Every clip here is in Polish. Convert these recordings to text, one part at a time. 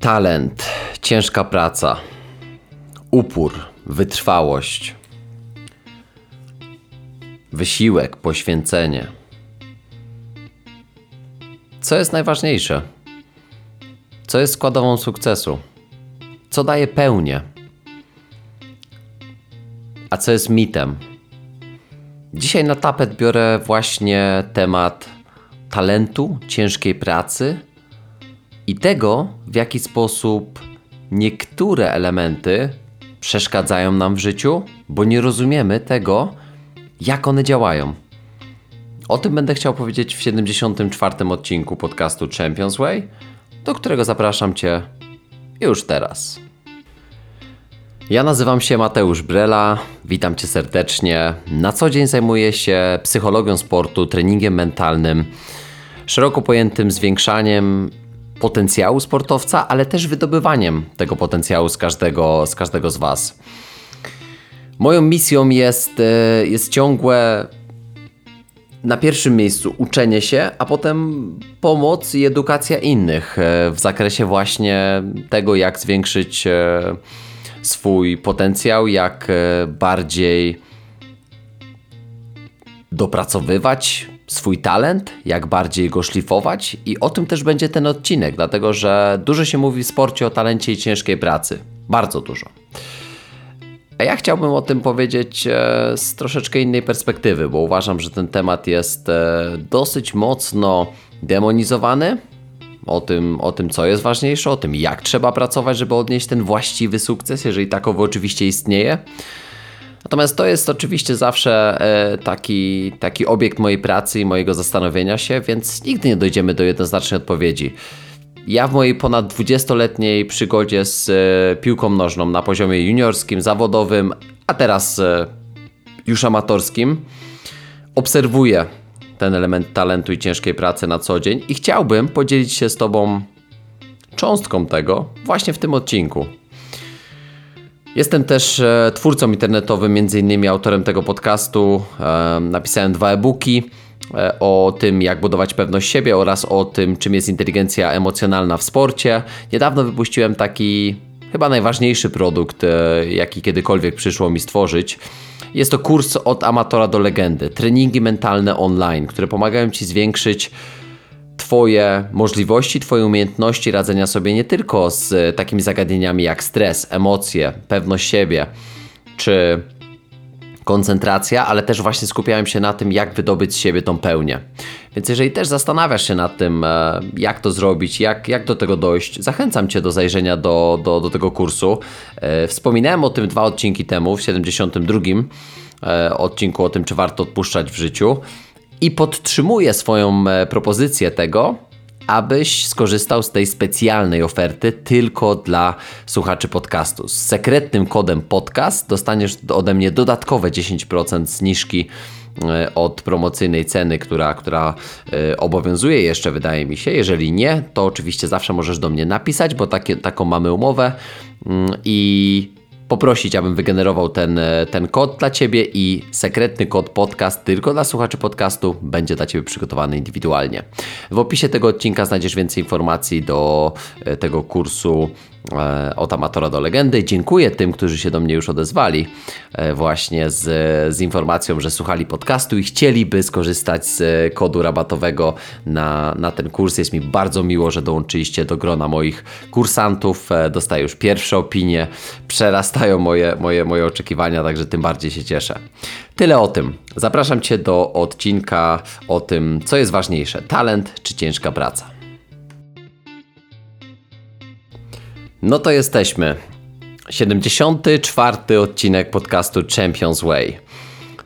Talent, ciężka praca, upór, wytrwałość, wysiłek, poświęcenie. Co jest najważniejsze? Co jest składową sukcesu? Co daje pełnię? A co jest mitem? Dzisiaj na tapet biorę właśnie temat talentu, ciężkiej pracy i tego, w jaki sposób niektóre elementy przeszkadzają nam w życiu, bo nie rozumiemy tego, jak one działają. O tym będę chciał powiedzieć w 74. odcinku podcastu Champions Way, do którego zapraszam Cię już teraz. Ja nazywam się Mateusz Brela, witam Cię serdecznie. Na co dzień zajmuję się psychologią sportu, treningiem mentalnym, szeroko pojętym zwiększaniem potencjału sportowca, ale też wydobywaniem tego potencjału z każdego z, każdego z Was. Moją misją jest, e, jest ciągłe na pierwszym miejscu uczenie się, a potem pomoc i edukacja innych e, w zakresie właśnie tego, jak zwiększyć e, swój potencjał, jak bardziej dopracowywać swój talent, jak bardziej go szlifować i o tym też będzie ten odcinek, dlatego że dużo się mówi w sporcie o talencie i ciężkiej pracy. Bardzo dużo. A ja chciałbym o tym powiedzieć e, z troszeczkę innej perspektywy, bo uważam, że ten temat jest e, dosyć mocno demonizowany. O tym, o tym, co jest ważniejsze, o tym, jak trzeba pracować, żeby odnieść ten właściwy sukces, jeżeli takowy oczywiście istnieje. Natomiast to jest oczywiście zawsze e, taki, taki obiekt mojej pracy i mojego zastanowienia się, więc nigdy nie dojdziemy do jednoznacznej odpowiedzi. Ja w mojej ponad 20-letniej przygodzie z e, piłką nożną na poziomie juniorskim, zawodowym, a teraz e, już amatorskim, obserwuję ten element talentu i ciężkiej pracy na co dzień i chciałbym podzielić się z Tobą cząstką tego właśnie w tym odcinku. Jestem też e, twórcą internetowym, między innymi autorem tego podcastu. E, napisałem dwa e-booki e, o tym, jak budować pewność siebie oraz o tym, czym jest inteligencja emocjonalna w sporcie. Niedawno wypuściłem taki chyba najważniejszy produkt, jaki kiedykolwiek przyszło mi stworzyć. Jest to kurs od amatora do legendy. Treningi mentalne online, które pomagają Ci zwiększyć Twoje możliwości, Twoje umiejętności radzenia sobie nie tylko z takimi zagadnieniami jak stres, emocje, pewność siebie czy koncentracja, ale też właśnie skupiałem się na tym, jak wydobyć z siebie tą pełnię. Więc jeżeli też zastanawiasz się nad tym, e, jak to zrobić, jak, jak do tego dojść, zachęcam Cię do zajrzenia do, do, do tego kursu. E, wspominałem o tym dwa odcinki temu, w 72 e, odcinku o tym, czy warto odpuszczać w życiu i podtrzymuję swoją e, propozycję tego, abyś skorzystał z tej specjalnej oferty tylko dla słuchaczy podcastu. Z sekretnym kodem podcast dostaniesz ode mnie dodatkowe 10% zniżki e, od promocyjnej ceny, która, która e, obowiązuje jeszcze, wydaje mi się. Jeżeli nie, to oczywiście zawsze możesz do mnie napisać, bo takie, taką mamy umowę mm, i poprosić, abym wygenerował ten, e, ten kod dla Ciebie i sekretny kod podcast tylko dla słuchaczy podcastu będzie dla Ciebie przygotowany indywidualnie. W opisie tego odcinka znajdziesz więcej informacji do e, tego kursu od amatora do legendy. Dziękuję tym, którzy się do mnie już odezwali e, właśnie z, z informacją, że słuchali podcastu i chcieliby skorzystać z kodu rabatowego na, na ten kurs. Jest mi bardzo miło, że dołączyliście do grona moich kursantów. E, dostaję już pierwsze opinie, przerastają moje, moje, moje oczekiwania, także tym bardziej się cieszę. Tyle o tym. Zapraszam Cię do odcinka o tym, co jest ważniejsze: talent czy ciężka praca. No to jesteśmy. 74. odcinek podcastu Champions Way.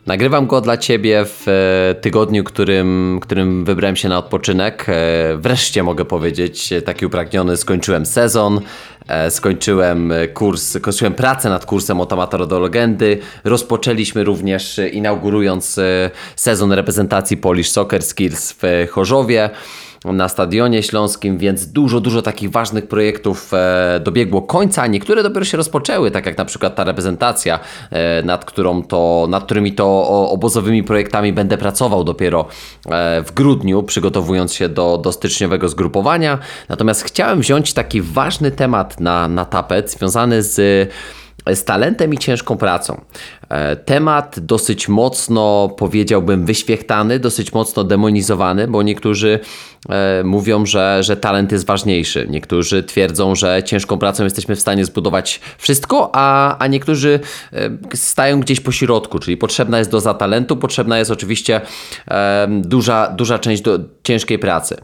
Nagrywam go dla Ciebie w e, tygodniu, którym, którym wybrałem się na odpoczynek. E, wreszcie mogę powiedzieć, taki upragniony, skończyłem sezon, e, skończyłem kurs, skończyłem pracę nad kursem od amatora do legendy. Rozpoczęliśmy również, inaugurując sezon reprezentacji Polish Soccer Skills w Chorzowie. na Stadionie Śląskim, więc dużo, dużo takich ważnych projektów e, dobiegło końca. Niektóre dopiero się rozpoczęły, tak jak na przykład ta reprezentacja, e, nad, którą to, nad którymi to obozowymi projektami będę pracował dopiero e, w grudniu, przygotowując się do, do styczniowego zgrupowania. Natomiast chciałem wziąć taki ważny temat na, na tapet, związany z z talentem i ciężką pracą. E, temat dosyć mocno, powiedziałbym, wyświechtany, dosyć mocno demonizowany, bo niektórzy e, mówią, że, że talent jest ważniejszy. Niektórzy twierdzą, że ciężką pracą jesteśmy w stanie zbudować wszystko, a, a niektórzy e, stają gdzieś po środku, czyli potrzebna jest doza talentu, potrzebna jest oczywiście duża, duża część do ciężkiej pracy.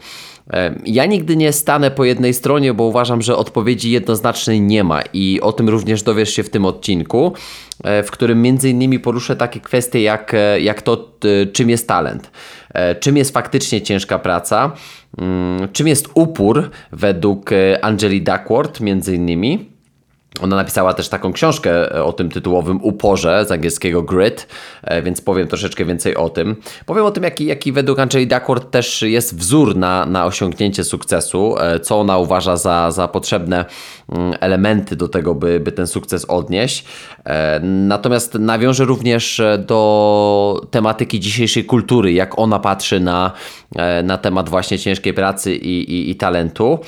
Ja nigdy nie stanę po jednej stronie, bo uważam, że odpowiedzi jednoznacznej nie ma i o tym również dowiesz się w tym odcinku, e, w którym między innymi poruszę takie kwestie jak, e, jak to, czym jest talent, e, czym jest faktycznie ciężka praca, mm, czym jest upór według Angeli Duckworth między innymi ona napisała też taką książkę e, o tym tytułowym uporze z angielskiego grit, e, więc powiem troszeczkę więcej o tym. Powiem o tym, jaki, jaki według Angeli Duckworth też jest wzór na, na osiągnięcie sukcesu, e, co ona uważa za, za potrzebne mm, elementy do tego, by, by ten sukces odnieść. Natomiast nawiążę również do tematyki dzisiejszej kultury, jak ona patrzy na, na temat właśnie ciężkiej pracy i, i, i talentu.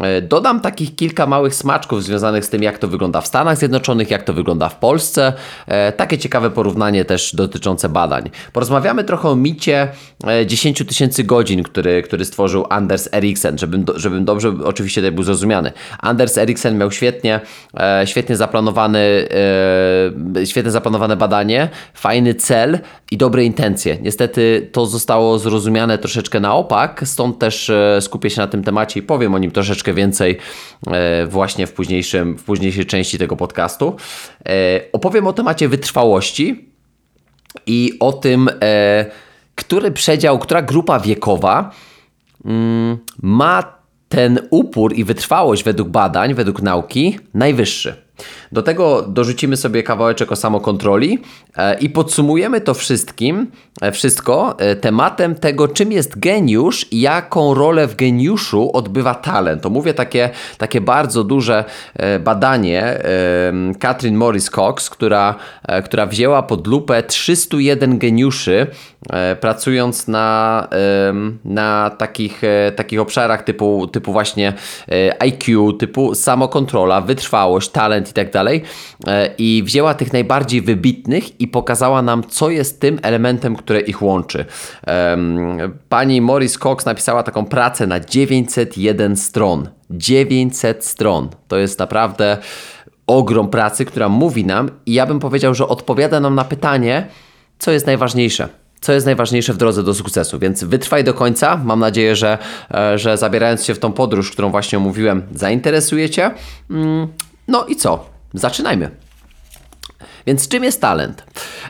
E, dodam takich kilka małych smaczków związanych z tym, jak to wygląda w Stanach Zjednoczonych, jak to wygląda w Polsce. E, takie ciekawe porównanie też dotyczące badań. Porozmawiamy trochę o micie 10 e, tysięcy godzin, który, który stworzył Anders Eriksen, żebym, żebym dobrze oczywiście tutaj był zrozumiany. Anders Eriksen miał świetnie, świetnie zaplanowany, świetnie zaplanowane badanie, fajny cel i dobre intencje. Niestety to zostało zrozumiane troszeczkę na opak, stąd też skupię się na tym temacie i powiem o nim troszeczkę troszeczkę więcej e, właśnie w, późniejszym, w późniejszej części tego podcastu. E, opowiem o temacie wytrwałości i o tym, e, który przedział, która grupa wiekowa mm, ma ten upór i wytrwałość według badań, według nauki najwyższy. Do tego dorzucimy sobie kawałeczek o samokontroli e, i podsumujemy to wszystkim, e, wszystko e, tematem tego, czym jest geniusz i jaką rolę w geniuszu odbywa talent. To mówię takie, takie bardzo duże badanie Katrin Morris Cox, która, która wzięła pod lupę 301 geniuszy, pracując na, na takich, takich obszarach typu, typu właśnie IQ, typu samokontrola, wytrwałość, talent i tak dalej. E, I wzięła tych najbardziej wybitnych i pokazała nam, co jest tym elementem, które ich łączy. Pani Morris Cox napisała taką pracę na 901 stron. 900 stron. To jest naprawdę ogrom pracy, która mówi nam i ja bym powiedział, że odpowiada nam na pytanie, co jest najważniejsze co jest najważniejsze w drodze do sukcesu. Więc wytrwaj do końca. Mam nadzieję, że, e, że zabierając się w tą podróż, którą właśnie omówiłem, zainteresujecie. No i co? Zaczynajmy. Więc czym jest talent?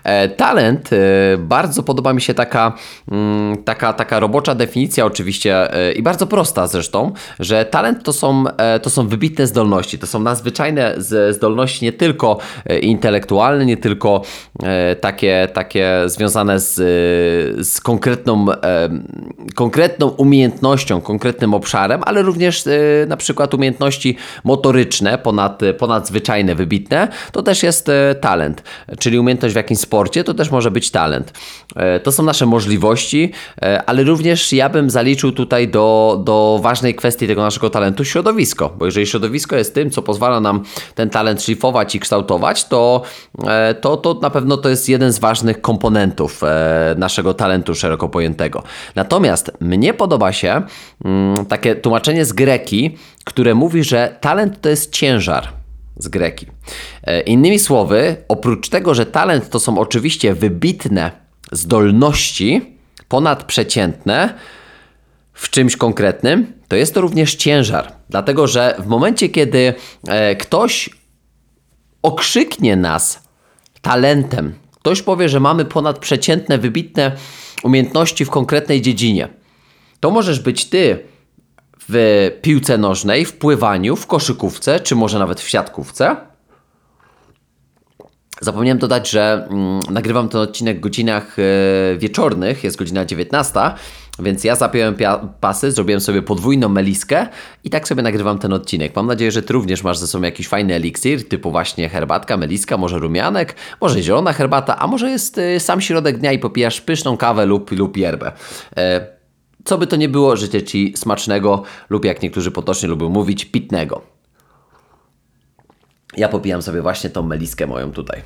E, talent, e, bardzo podoba mi się taka, mm, taka, taka robocza definicja oczywiście e, i bardzo prosta zresztą, że talent to są, to są wybitne zdolności, to są nadzwyczajne zdolności nie tylko intelektualne, nie tylko takie, takie związane z, z konkretną, konkretną umiejętnością, konkretnym obszarem, ale również na przykład umiejętności motoryczne, ponad, ponadzwyczajne, wybitne, to też jest talent, czyli umiejętność w jakimś sporcie, to też może być talent. E, to są nasze możliwości, e, ale również ja bym zaliczył tutaj do, do ważnej kwestii tego naszego talentu środowisko, bo jeżeli środowisko jest tym, co pozwala nam ten talent szlifować i kształtować, to, e, to, to na pewno to jest jeden z ważnych komponentów naszego talentu szeroko pojętego. Natomiast mnie podoba się mm, takie tłumaczenie z greki, które mówi, że talent to jest ciężar z greki. E, innymi słowy, oprócz tego, że talent to są oczywiście wybitne zdolności, ponadprzeciętne w czymś konkretnym, to jest to również ciężar. Dlatego, że w momencie, kiedy e, ktoś okrzyknie nas talentem, ktoś powie, że mamy ponadprzeciętne, wybitne umiejętności w konkretnej dziedzinie, to możesz być ty, w piłce nożnej, w pływaniu, w koszykówce, czy może nawet w siatkówce. Zapomniałem dodać, że mm, nagrywam ten odcinek w godzinach e, wieczornych, jest godzina 19, Więc ja zapiąłem pasy, zrobiłem sobie podwójną meliskę i tak sobie nagrywam ten odcinek. Mam nadzieję, że Ty również masz ze sobą jakiś fajny eliksir, typu właśnie herbatka, meliska, może rumianek, może zielona herbata, a może jest y, sam środek dnia i popijasz pyszną kawę lub, lub yerbę. E, co by to nie było, życzę Ci smacznego lub jak niektórzy potocznie lubią mówić, pitnego. Ja popijam sobie właśnie tą meliskę moją tutaj.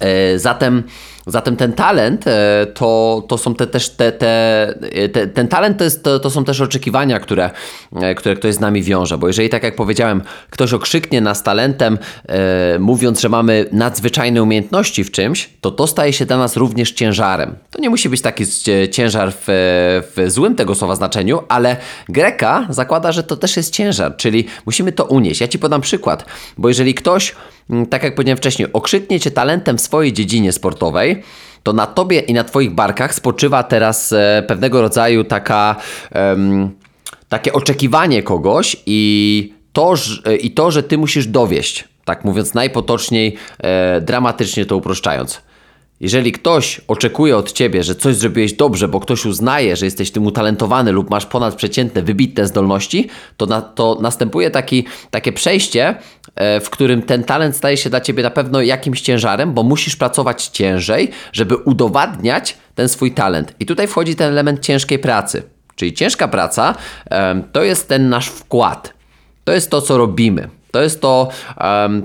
E, Zatem, zatem ten talent e, to, to są te, też te, te, e, te, ten talent to, jest, to, to są też oczekiwania, które, e, które ktoś z nami wiąże. Bo jeżeli, tak jak powiedziałem, ktoś okrzyknie nas talentem, e, mówiąc, że mamy nadzwyczajne umiejętności w czymś, to to staje się dla nas również ciężarem. To nie musi być taki ciężar w, w złym tego słowa znaczeniu, ale Greka zakłada, że to też jest ciężar, czyli musimy to unieść. Ja ci podam przykład, bo jeżeli ktoś tak jak powiedziałem wcześniej, okrzyknie cię talentem w swojej dziedzinie sportowej, to na tobie i na twoich barkach spoczywa teraz e, pewnego rodzaju taka, takie oczekiwanie kogoś i to, e, i to, że ty musisz dowieść, tak mówiąc najpotoczniej, e, dramatycznie to uproszczając. Jeżeli ktoś oczekuje od ciebie, że coś zrobiłeś dobrze, bo ktoś uznaje, że jesteś tym utalentowany lub masz ponadprzeciętne, wybitne zdolności, to, na, to następuje taki, takie przejście, w którym ten talent staje się dla ciebie na pewno jakimś ciężarem, bo musisz pracować ciężej, żeby udowadniać ten swój talent. I tutaj wchodzi ten element ciężkiej pracy. Czyli ciężka praca to jest ten nasz wkład. To jest to, co robimy. To jest to,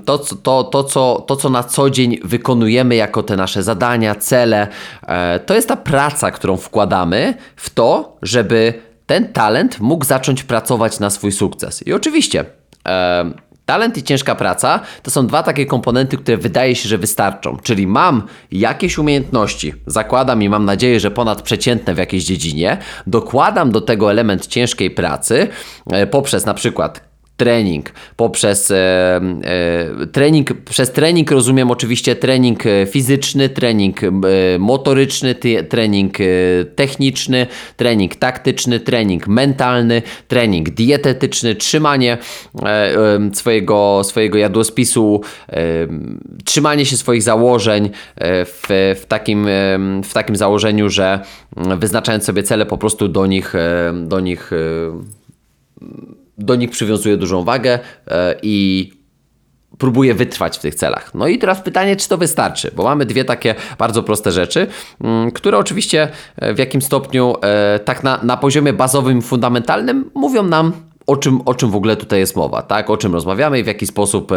to, to, to, co, to, co na co dzień wykonujemy jako te nasze zadania, cele. E, to jest ta praca, którą wkładamy w to, żeby ten talent mógł zacząć pracować na swój sukces. I oczywiście, talent i ciężka praca to są dwa takie komponenty, które wydaje się, że wystarczą. Czyli mam jakieś umiejętności, zakładam i mam nadzieję, że ponadprzeciętne w jakiejś dziedzinie, dokładam do tego element ciężkiej pracy e, poprzez na przykład trening, poprzez e, e, trening, przez trening rozumiem oczywiście trening e, fizyczny, trening motoryczny, trening techniczny, trening taktyczny, trening mentalny, trening dietetyczny, trzymanie swojego, swojego jadłospisu, trzymanie się swoich założeń w, w, takim, w takim założeniu, że mm, wyznaczając sobie cele po prostu do nich, do nich do nich przywiązuje dużą wagę e, i próbuje wytrwać w tych celach. No i teraz pytanie, czy to wystarczy, bo mamy dwie takie bardzo proste rzeczy, mm, które oczywiście e, w jakim stopniu e, tak na, na poziomie bazowym, fundamentalnym mówią nam o czym, o czym w ogóle tutaj jest mowa, tak? O czym rozmawiamy i w jaki sposób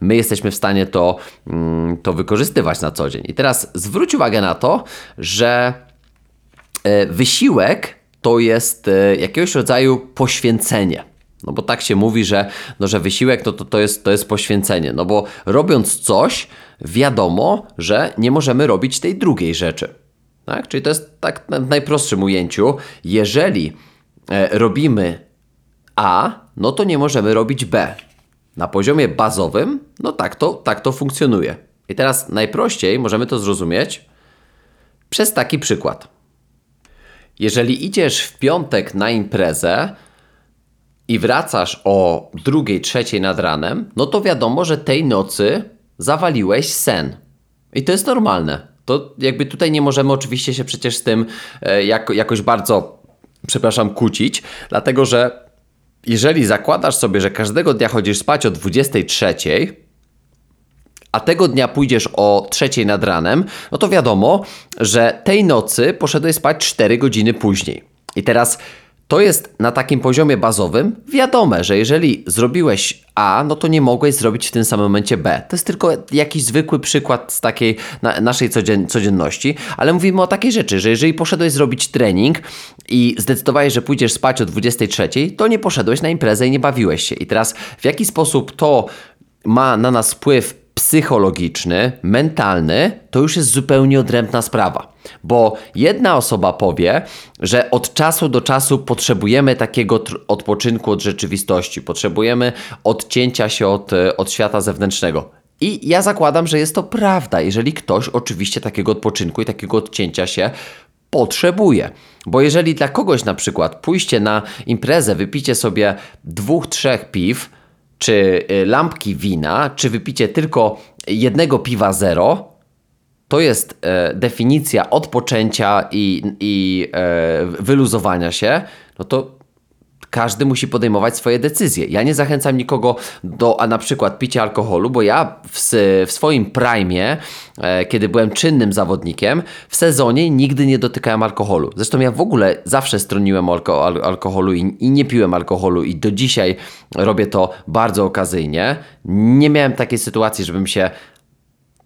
my jesteśmy w stanie to, mm, to wykorzystywać na co dzień. I teraz zwróć uwagę na to, że wysiłek to jest jakiegoś rodzaju poświęcenie. No bo tak się mówi, że, no, że wysiłek no to, to, jest, to jest poświęcenie. No bo robiąc coś, wiadomo, że nie możemy robić tej drugiej rzeczy. Tak? Czyli to jest tak w najprostszym ujęciu. Jeżeli e, robimy A, no to nie możemy robić B. Na poziomie bazowym, no tak to, tak to funkcjonuje. I teraz najprościej możemy to zrozumieć przez taki przykład. Jeżeli idziesz w piątek na imprezę i wracasz o drugiej, trzeciej nad ranem, no to wiadomo, że tej nocy zawaliłeś sen. I to jest normalne. To jakby tutaj nie możemy oczywiście się przecież z tym e, jako, jakoś bardzo, przepraszam, kłócić, dlatego że jeżeli zakładasz sobie, że każdego dnia chodzisz spać o 23, a tego dnia pójdziesz o trzeciej nad ranem, no to wiadomo, że tej nocy poszedłeś spać 4 godziny później. I teraz to jest na takim poziomie bazowym wiadome, że jeżeli zrobiłeś A, no to nie mogłeś zrobić w tym samym momencie B. To jest tylko jakiś zwykły przykład z takiej na, naszej codzien, codzienności, ale mówimy o takiej rzeczy, że jeżeli poszedłeś zrobić trening i zdecydowałeś, że pójdziesz spać o 23, to nie poszedłeś na imprezę i nie bawiłeś się. I teraz w jaki sposób to ma na nas wpływ psychologiczny, mentalny, to już jest zupełnie odrębna sprawa. Bo jedna osoba powie, że od czasu do czasu potrzebujemy takiego odpoczynku od rzeczywistości, potrzebujemy odcięcia się od, e, od świata zewnętrznego. I ja zakładam, że jest to prawda, jeżeli ktoś oczywiście takiego odpoczynku i takiego odcięcia się potrzebuje. Bo jeżeli dla kogoś na przykład pójście na imprezę, wypicie sobie dwóch, trzech piw, czy y, lampki wina, czy wypicie tylko jednego piwa zero, to jest e, definicja odpoczęcia i, i e, wyluzowania się, no to każdy musi podejmować swoje decyzje. Ja nie zachęcam nikogo do, a na przykład picia alkoholu, bo ja w, w swoim prime, e, kiedy byłem czynnym zawodnikiem, w sezonie nigdy nie dotykałem alkoholu. Zresztą ja w ogóle zawsze stroniłem alko, al, alkoholu i, i nie piłem alkoholu i do dzisiaj robię to bardzo okazyjnie. Nie miałem takiej sytuacji, żebym się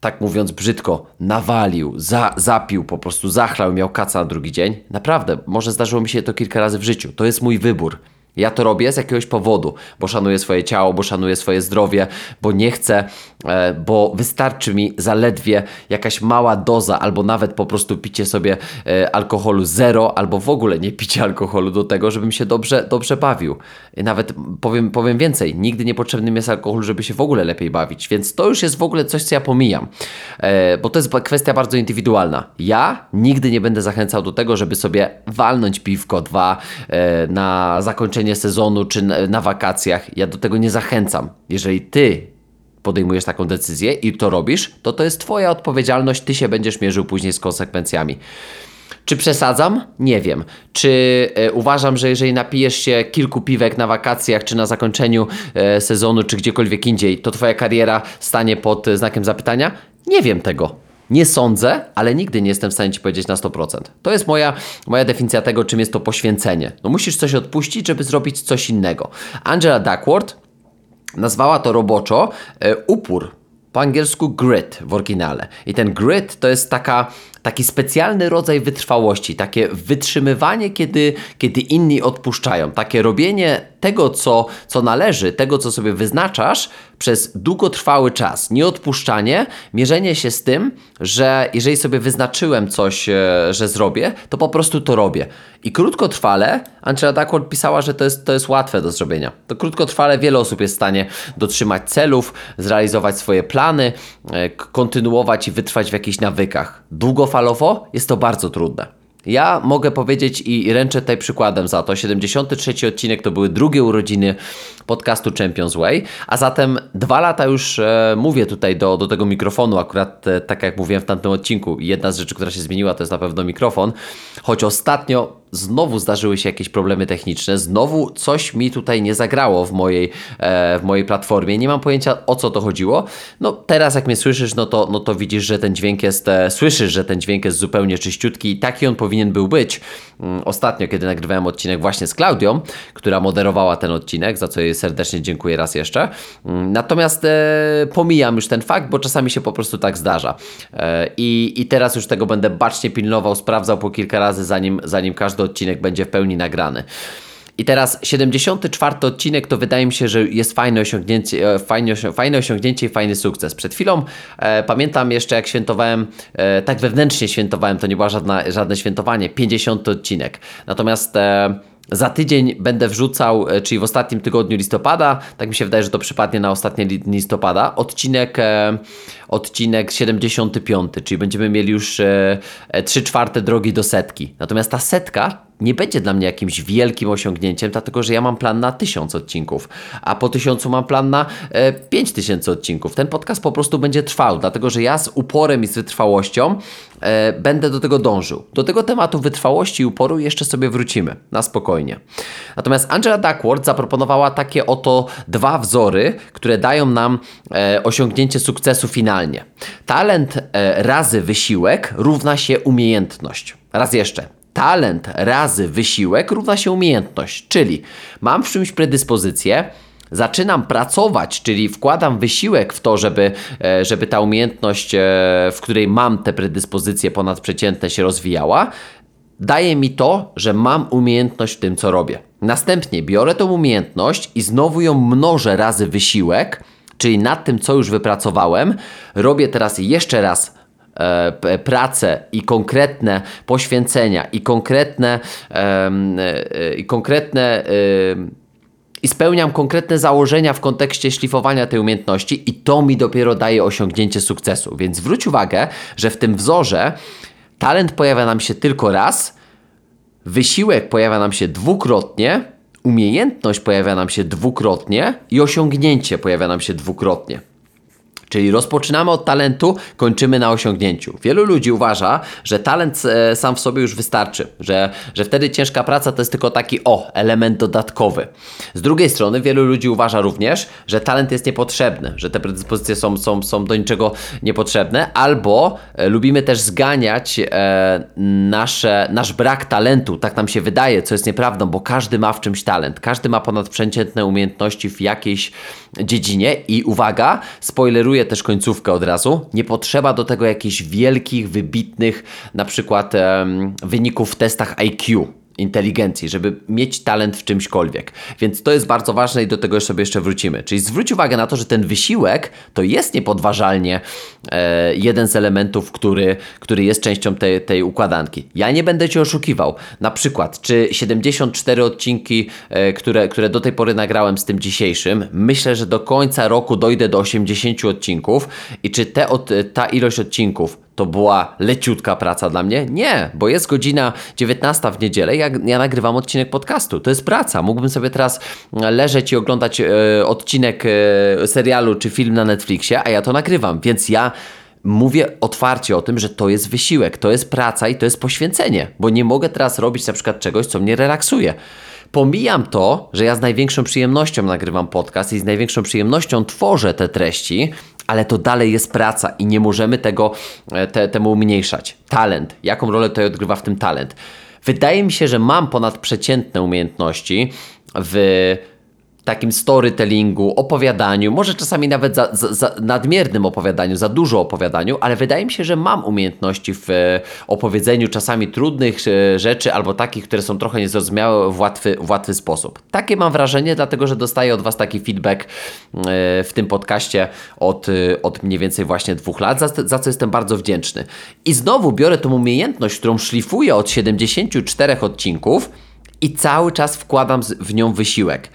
tak mówiąc brzydko, nawalił, za, zapił, po prostu zachlał, miał kaca na drugi dzień. Naprawdę, może zdarzyło mi się to kilka razy w życiu. To jest mój wybór. Ja to robię z jakiegoś powodu, bo szanuję swoje ciało, bo szanuję swoje zdrowie, bo nie chcę, e, bo wystarczy mi zaledwie jakaś mała doza, albo nawet po prostu picie sobie e, alkoholu zero, albo w ogóle nie picie alkoholu do tego, żebym się dobrze, dobrze bawił. Nawet powiem, powiem więcej, nigdy niepotrzebnym jest alkohol, żeby się w ogóle lepiej bawić, więc to już jest w ogóle coś, co ja pomijam, e, bo to jest kwestia bardzo indywidualna. Ja nigdy nie będę zachęcał do tego, żeby sobie walnąć piwko dwa na zakończenie zakończenie sezonu czy na, wakacjach. Ja do tego nie zachęcam. Jeżeli ty podejmujesz taką decyzję i to robisz, to to jest Twoja odpowiedzialność, Ty się będziesz mierzył później z konsekwencjami. Czy przesadzam? Nie wiem. Czy e, uważam, że jeżeli napijesz się kilku piwek na wakacjach, czy na zakończeniu e, sezonu, czy gdziekolwiek indziej, to Twoja kariera stanie pod e, znakiem zapytania? Nie wiem tego. Nie sądzę, ale nigdy nie jestem w stanie Ci powiedzieć na 100%. To jest moja, moja definicja tego, czym jest to poświęcenie. No musisz coś odpuścić, żeby zrobić coś innego. Angela Duckworth nazwała to roboczo e, upór. Po angielsku grit w oryginale. I ten grit to jest taka taki specjalny rodzaj wytrwałości, takie wytrzymywanie, kiedy, kiedy inni odpuszczają, takie robienie tego, co, co należy, tego, co sobie wyznaczasz przez długotrwały czas. Nieodpuszczanie, mierzenie się z tym, że jeżeli sobie wyznaczyłem coś, e, że zrobię, to po prostu to robię. I krótkotrwale, Angela Duckworth pisała, że to jest, to jest łatwe do zrobienia. To krótkotrwale wiele osób jest w stanie dotrzymać celów, zrealizować swoje plany, e, kontynuować i wytrwać w jakichś nawykach. Długofalowo jest to bardzo trudne. Ja mogę powiedzieć i ręczę tutaj przykładem za to. 73 odcinek to były drugie urodziny podcastu Champions Way, a zatem dwa lata już e, mówię tutaj do, do tego mikrofonu, akurat e, tak jak mówiłem w tamtym odcinku. Jedna z rzeczy, która się zmieniła, to jest na pewno mikrofon, choć ostatnio znowu zdarzyły się jakieś problemy techniczne, znowu coś mi tutaj nie zagrało w mojej, e, w mojej platformie, nie mam pojęcia o co to chodziło. No teraz jak mnie słyszysz, no to, no to widzisz, że ten dźwięk jest, e, słyszysz, że ten dźwięk jest zupełnie czyściutki i taki on powinien był być. Mm, ostatnio, kiedy nagrywałem odcinek właśnie z Klaudią, która moderowała ten odcinek, za co jej serdecznie dziękuję raz jeszcze. Mm, natomiast e, pomijam już ten fakt, bo czasami się po prostu tak zdarza. E, i, I teraz już tego będę bacznie pilnował, sprawdzał po kilka razy, zanim, zanim każdy odcinek będzie w pełni nagrany. I teraz 74 odcinek to wydaje mi się, że jest fajne osiągnięcie, e, fajne, fajne osiągnięcie i fajny sukces. Przed chwilą e, pamiętam jeszcze jak świętowałem, e, tak wewnętrznie świętowałem, to nie było żadna, żadne świętowanie, 50 odcinek. Natomiast e, za tydzień będę wrzucał, e, czyli w ostatnim tygodniu listopada, tak mi się wydaje, że to przypadnie na ostatnie listopada, odcinek, e, odcinek 75, czyli będziemy mieli już 3 e, czwarte drogi do setki. Natomiast ta setka nie będzie dla mnie jakimś wielkim osiągnięciem, dlatego że ja mam plan na tysiąc odcinków, a po tysiącu mam plan na e, pięć tysięcy odcinków. Ten podcast po prostu będzie trwał, dlatego że ja z uporem i z wytrwałością e, będę do tego dążył. Do tego tematu wytrwałości i uporu jeszcze sobie wrócimy, na spokojnie. Natomiast Angela Duckworth zaproponowała takie oto dwa wzory, które dają nam e, osiągnięcie sukcesu finalnie. Talent e, razy wysiłek równa się umiejętność. Raz jeszcze talent razy wysiłek równa się umiejętność, czyli mam w czymś predyspozycję, zaczynam pracować, czyli wkładam wysiłek w to, żeby, e, żeby ta umiejętność, e, w której mam te predyspozycje ponadprzeciętne się rozwijała, daje mi to, że mam umiejętność w tym, co robię. Następnie biorę tą umiejętność i znowu ją mnożę razy wysiłek, czyli nad tym, co już wypracowałem, robię teraz jeszcze raz pracę i konkretne poświęcenia i konkretne, e, e, i konkretne i spełniam konkretne założenia w kontekście szlifowania tej umiejętności i to mi dopiero daje osiągnięcie sukcesu. Więc zwróć uwagę, że w tym wzorze talent pojawia nam się tylko raz, wysiłek pojawia nam się dwukrotnie, umiejętność pojawia nam się dwukrotnie i osiągnięcie pojawia nam się dwukrotnie. Czyli rozpoczynamy od talentu, kończymy na osiągnięciu. Wielu ludzi uważa, że talent e, sam w sobie już wystarczy, że, że wtedy ciężka praca to jest tylko taki o, element dodatkowy. Z drugiej strony wielu ludzi uważa również, że talent jest niepotrzebny, że te predyspozycje są, są, są do niczego niepotrzebne, albo e, lubimy też zganiać e, nasze, nasz brak talentu, tak nam się wydaje, co jest nieprawdą, bo każdy ma w czymś talent, każdy ma ponadprzeciętne umiejętności w jakiejś dziedzinie i uwaga, spoileruję też końcówkę od razu, nie potrzeba do tego jakichś wielkich, wybitnych na przykład wyników w testach IQ inteligencji, żeby mieć talent w czymśkolwiek. Więc to jest bardzo ważne i do tego sobie jeszcze wrócimy. Czyli zwróć uwagę na to, że ten wysiłek to jest niepodważalnie e, jeden z elementów, który, który jest częścią tej, tej układanki. Ja nie będę Cię oszukiwał. Na przykład, czy 74 odcinki, e, które, które do tej pory nagrałem z tym dzisiejszym, myślę, że do końca roku dojdę do 80 odcinków i czy te od, ta ilość odcinków to była leciutka praca dla mnie? Nie, bo jest godzina 19 w niedzielę, jak ja nagrywam odcinek podcastu. To jest praca. Mógłbym sobie teraz leżeć i oglądać e, odcinek e, serialu czy film na Netflixie, a ja to nagrywam, więc ja mówię otwarcie o tym, że to jest wysiłek, to jest praca i to jest poświęcenie, bo nie mogę teraz robić na przykład czegoś, co mnie relaksuje. Pomijam to, że ja z największą przyjemnością nagrywam podcast i z największą przyjemnością tworzę te treści, ale to dalej jest praca i nie możemy tego, e, te, temu umniejszać. Talent. Jaką rolę tutaj odgrywa w tym talent? Wydaje mi się, że mam ponadprzeciętne umiejętności w takim storytellingu, opowiadaniu, może czasami nawet za, za, za, nadmiernym opowiadaniu, za dużo opowiadaniu, ale wydaje mi się, że mam umiejętności w e, opowiedzeniu czasami trudnych e, rzeczy albo takich, które są trochę niezrozumiałe w łatwy, w łatwy sposób. Takie mam wrażenie, dlatego że dostaję od Was taki feedback e, w tym podcaście od, od mniej więcej właśnie dwóch lat, za, za co jestem bardzo wdzięczny. I znowu biorę tą umiejętność, którą szlifuję od 74 odcinków i cały czas wkładam w nią wysiłek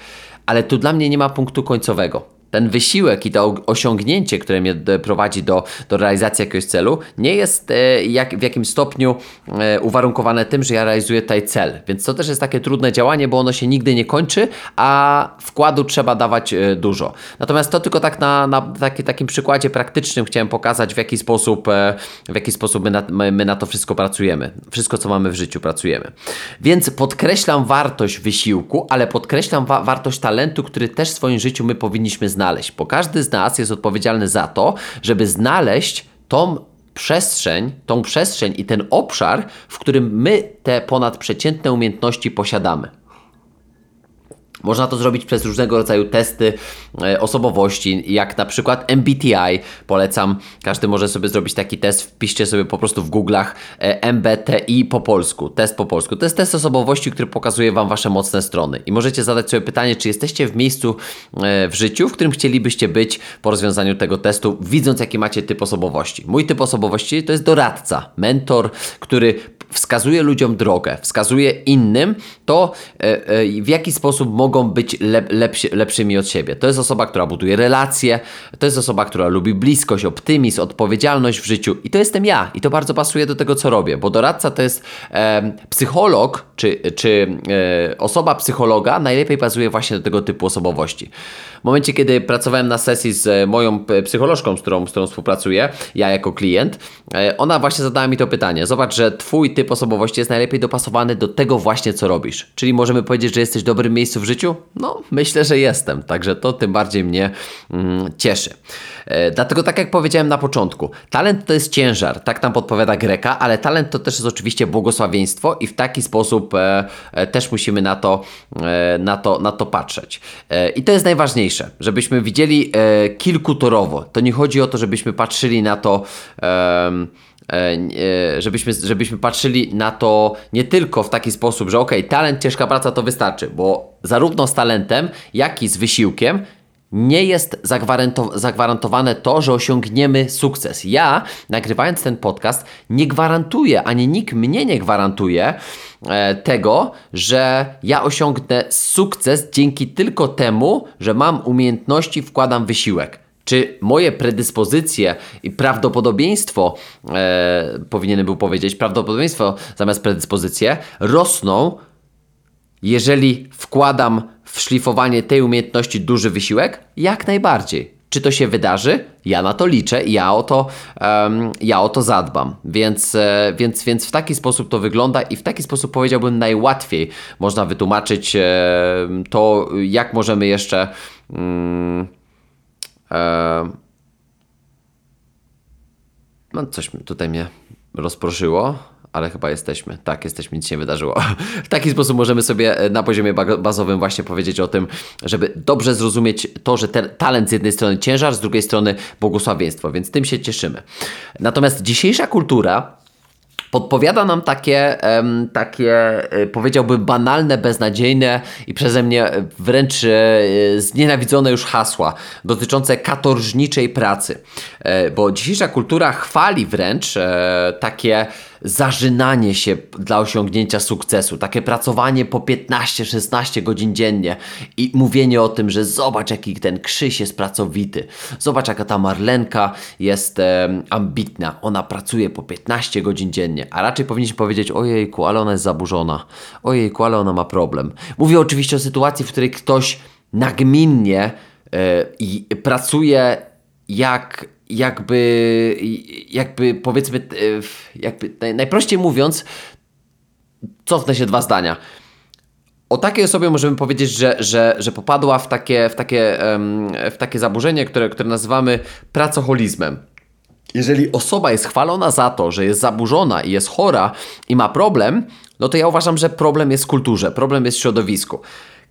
ale tu dla mnie nie ma punktu końcowego ten wysiłek i to osiągnięcie, które mnie prowadzi do, do realizacji jakiegoś celu, nie jest e, jak, w jakimś stopniu e, uwarunkowane tym, że ja realizuję tutaj cel. Więc to też jest takie trudne działanie, bo ono się nigdy nie kończy, a wkładu trzeba dawać e, dużo. Natomiast to tylko tak na, na taki, takim przykładzie praktycznym chciałem pokazać, w jaki sposób, w jaki sposób my na, my, na to wszystko pracujemy. Wszystko, co mamy w życiu, pracujemy. Więc podkreślam wartość wysiłku, ale podkreślam wa wartość talentu, który też w swoim życiu my powinniśmy znaleźć znaleźć, bo każdy z nas jest odpowiedzialny za to, żeby znaleźć tą przestrzeń, tą przestrzeń i ten obszar, w którym my te ponadprzeciętne umiejętności posiadamy. Można to zrobić przez różnego rodzaju testy e, osobowości, jak na przykład MBTI. Polecam, każdy może sobie zrobić taki test. Wpiszcie sobie po prostu w Google'ach e, MBTI po polsku, test po polsku. To jest test osobowości, który pokazuje Wam Wasze mocne strony. I możecie zadać sobie pytanie, czy jesteście w miejscu e, w życiu, w którym chcielibyście być po rozwiązaniu tego testu, widząc jaki macie typ osobowości. Mój typ osobowości to jest doradca, mentor, który wskazuje ludziom drogę, wskazuje innym to, w jaki sposób mogą mogą być lep, lepsi, lepszymi od siebie. To jest osoba, która buduje relacje, to jest osoba, która lubi bliskość, optymizm, odpowiedzialność w życiu i to jestem ja i to bardzo pasuje do tego, co robię, bo doradca to jest e, psycholog, czy, czy e, osoba psychologa najlepiej pasuje właśnie do tego typu osobowości. Momencie, kiedy pracowałem na sesji z moją psycholożką, z którą, z którą współpracuję, ja jako klient, e, ona właśnie zadała mi to pytanie. Zobacz, że twój typ osobowości jest najlepiej dopasowany do tego właśnie, co robisz. Czyli możemy powiedzieć, że jesteś w dobrym miejscu w życiu? No, myślę, że jestem. Także to tym bardziej mnie mm, cieszy. E, dlatego, tak jak powiedziałem na początku, talent to jest ciężar, tak nam podpowiada Greka, ale talent to też jest oczywiście błogosławieństwo i w taki sposób e, e, też musimy na to, e, na, to, na to patrzeć. E, I to jest najważniejsze, żebyśmy widzieli e, kilkutorowo. To nie chodzi o to, żebyśmy patrzyli na to żebyśmy, żebyśmy patrzyli na to nie tylko w taki sposób, że ok, talent, ciężka praca to wystarczy, bo zarówno z talentem, jak i z wysiłkiem nie jest zagwarantowane to, że osiągniemy sukces. Ja, nagrywając ten podcast, nie gwarantuję, ani nikt mnie nie gwarantuje e, tego, że ja osiągnę sukces dzięki tylko temu, że mam umiejętności, wkładam wysiłek. Czy moje predyspozycje i prawdopodobieństwo, e, powinienem był powiedzieć, prawdopodobieństwo zamiast predyspozycje, rosną, jeżeli wkładam w szlifowanie tej umiejętności duży wysiłek? Jak najbardziej. Czy to się wydarzy? Ja na to liczę i ja o to, um, ja o to zadbam. Więc, e, więc, więc w taki sposób to wygląda i w taki sposób powiedziałbym najłatwiej można wytłumaczyć e, to, jak możemy jeszcze. Mm, e, no, coś tutaj mnie rozproszyło ale chyba jesteśmy. Tak, jesteśmy, nic się nie wydarzyło. W taki sposób możemy sobie e, na poziomie bazowym właśnie powiedzieć o tym, żeby dobrze zrozumieć to, że ten talent z jednej strony ciężar, z drugiej strony błogosławieństwo, więc tym się cieszymy. Natomiast dzisiejsza kultura podpowiada nam takie, takie e, powiedziałbym, banalne, beznadziejne i przeze mnie wręcz e, znienawidzone już hasła dotyczące katorżniczej pracy. Bo dzisiejsza kultura chwali wręcz takie zażynanie się dla osiągnięcia sukcesu, takie pracowanie po 15-16 godzin dziennie i mówienie o tym, że zobacz jaki ten Krzyś jest pracowity, zobacz jaka ta Marlenka jest e, ambitna, ona pracuje po 15 godzin dziennie, a raczej powinniśmy powiedzieć ojejku, ale ona jest zaburzona, ojejku, ale ona ma problem. Mówię oczywiście o sytuacji, w której ktoś nagminnie e, i pracuje jak jakby, jakby powiedzmy, e, jakby najprościej mówiąc, cofnę się dwa zdania. O takiej osobie możemy powiedzieć, że, że, że popadła w takie, w takie, w takie zaburzenie, które, które nazywamy pracoholizmem. Jeżeli osoba jest chwalona za to, że jest zaburzona i jest chora i ma problem, no to ja uważam, że problem jest w kulturze, problem jest w środowisku.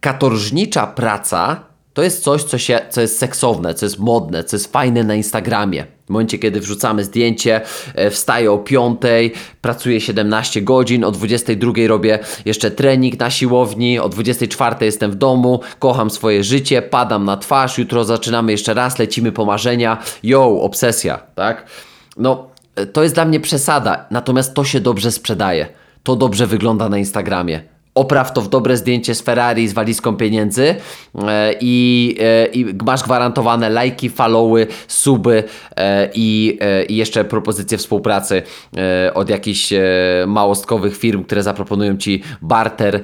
Katorżnicza praca to jest coś, co, się, co jest seksowne, co jest modne, co jest fajne na Instagramie. W momencie, kiedy wrzucamy zdjęcie, e, wstaję o 5, pracuję 17 godzin, o 22 robię jeszcze trening na siłowni, o 24 jestem w domu, kocham swoje życie, padam na twarz, jutro zaczynamy jeszcze raz, lecimy po marzenia, yo, obsesja, tak? No, e, to jest dla mnie przesada, natomiast to się dobrze sprzedaje. To dobrze wygląda na Instagramie opraw to w dobre zdjęcie z Ferrari z walizką pieniędzy e, i, e, i masz gwarantowane lajki, followy, suby e, i, i jeszcze propozycje współpracy od jakichś małostkowych firm, które zaproponują Ci barter,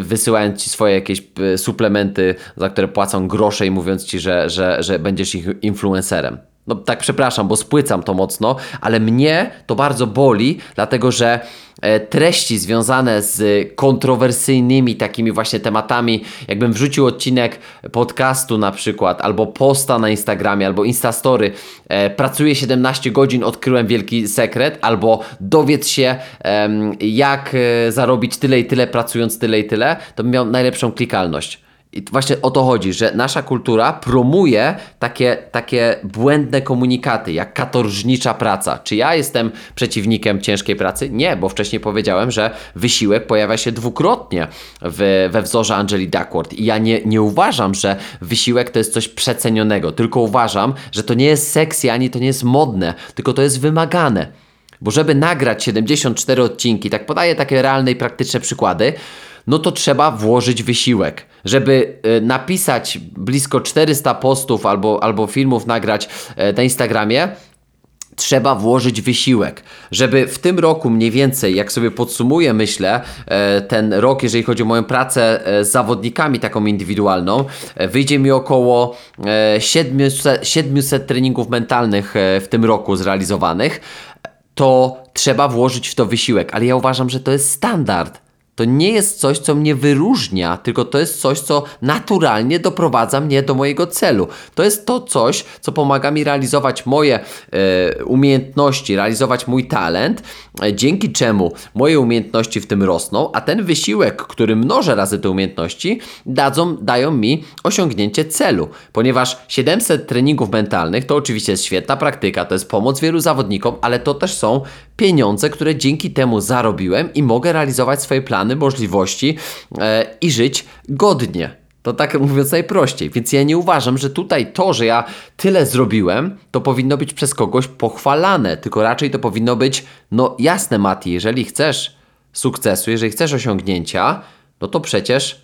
wysyłając Ci swoje jakieś suplementy, za które płacą grosze i mówiąc Ci, że, że, że będziesz ich influencerem. No tak przepraszam, bo spłycam to mocno, ale mnie to bardzo boli, dlatego że e, treści związane z kontrowersyjnymi takimi właśnie tematami, jakbym wrzucił odcinek podcastu na przykład, albo posta na Instagramie, albo Instastory, e, pracuję 17 godzin, odkryłem wielki sekret, albo dowiedz się jak e, zarobić tyle i tyle pracując tyle i tyle, to bym miał najlepszą klikalność. I właśnie o to chodzi, że nasza kultura promuje takie, takie błędne komunikaty, jak katorżnicza praca. Czy ja jestem przeciwnikiem ciężkiej pracy? Nie, bo wcześniej powiedziałem, że wysiłek pojawia się dwukrotnie w, we wzorze Angeli Duckworth. I ja nie, nie uważam, że wysiłek to jest coś przecenionego, tylko uważam, że to nie jest seksy, ani to nie jest modne, tylko to jest wymagane. Bo żeby nagrać 74 odcinki, tak podaję takie realne i praktyczne przykłady, no to trzeba włożyć wysiłek. Żeby e, napisać blisko 400 postów albo, albo filmów nagrać e, na Instagramie, trzeba włożyć wysiłek, żeby w tym roku mniej więcej, jak sobie podsumuję, myślę, e, ten rok, jeżeli chodzi o moją pracę z zawodnikami taką indywidualną, wyjdzie mi około 700, 700 treningów mentalnych w tym roku zrealizowanych, to trzeba włożyć w to wysiłek, ale ja uważam, że to jest standard. To nie jest coś, co mnie wyróżnia, tylko to jest coś, co naturalnie doprowadza mnie do mojego celu. To jest to coś, co pomaga mi realizować moje e, umiejętności, realizować mój talent, e, dzięki czemu moje umiejętności w tym rosną, a ten wysiłek, który mnożę razy te umiejętności, dadzą, dają mi osiągnięcie celu. Ponieważ 700 treningów mentalnych to oczywiście jest świetna praktyka, to jest pomoc wielu zawodnikom, ale to też są pieniądze, które dzięki temu zarobiłem i mogę realizować swoje plany, możliwości e, i żyć godnie. To tak mówiąc najprościej. Więc ja nie uważam, że tutaj to, że ja tyle zrobiłem, to powinno być przez kogoś pochwalane, tylko raczej to powinno być, no jasne, Mati, jeżeli chcesz sukcesu, jeżeli chcesz osiągnięcia, no to przecież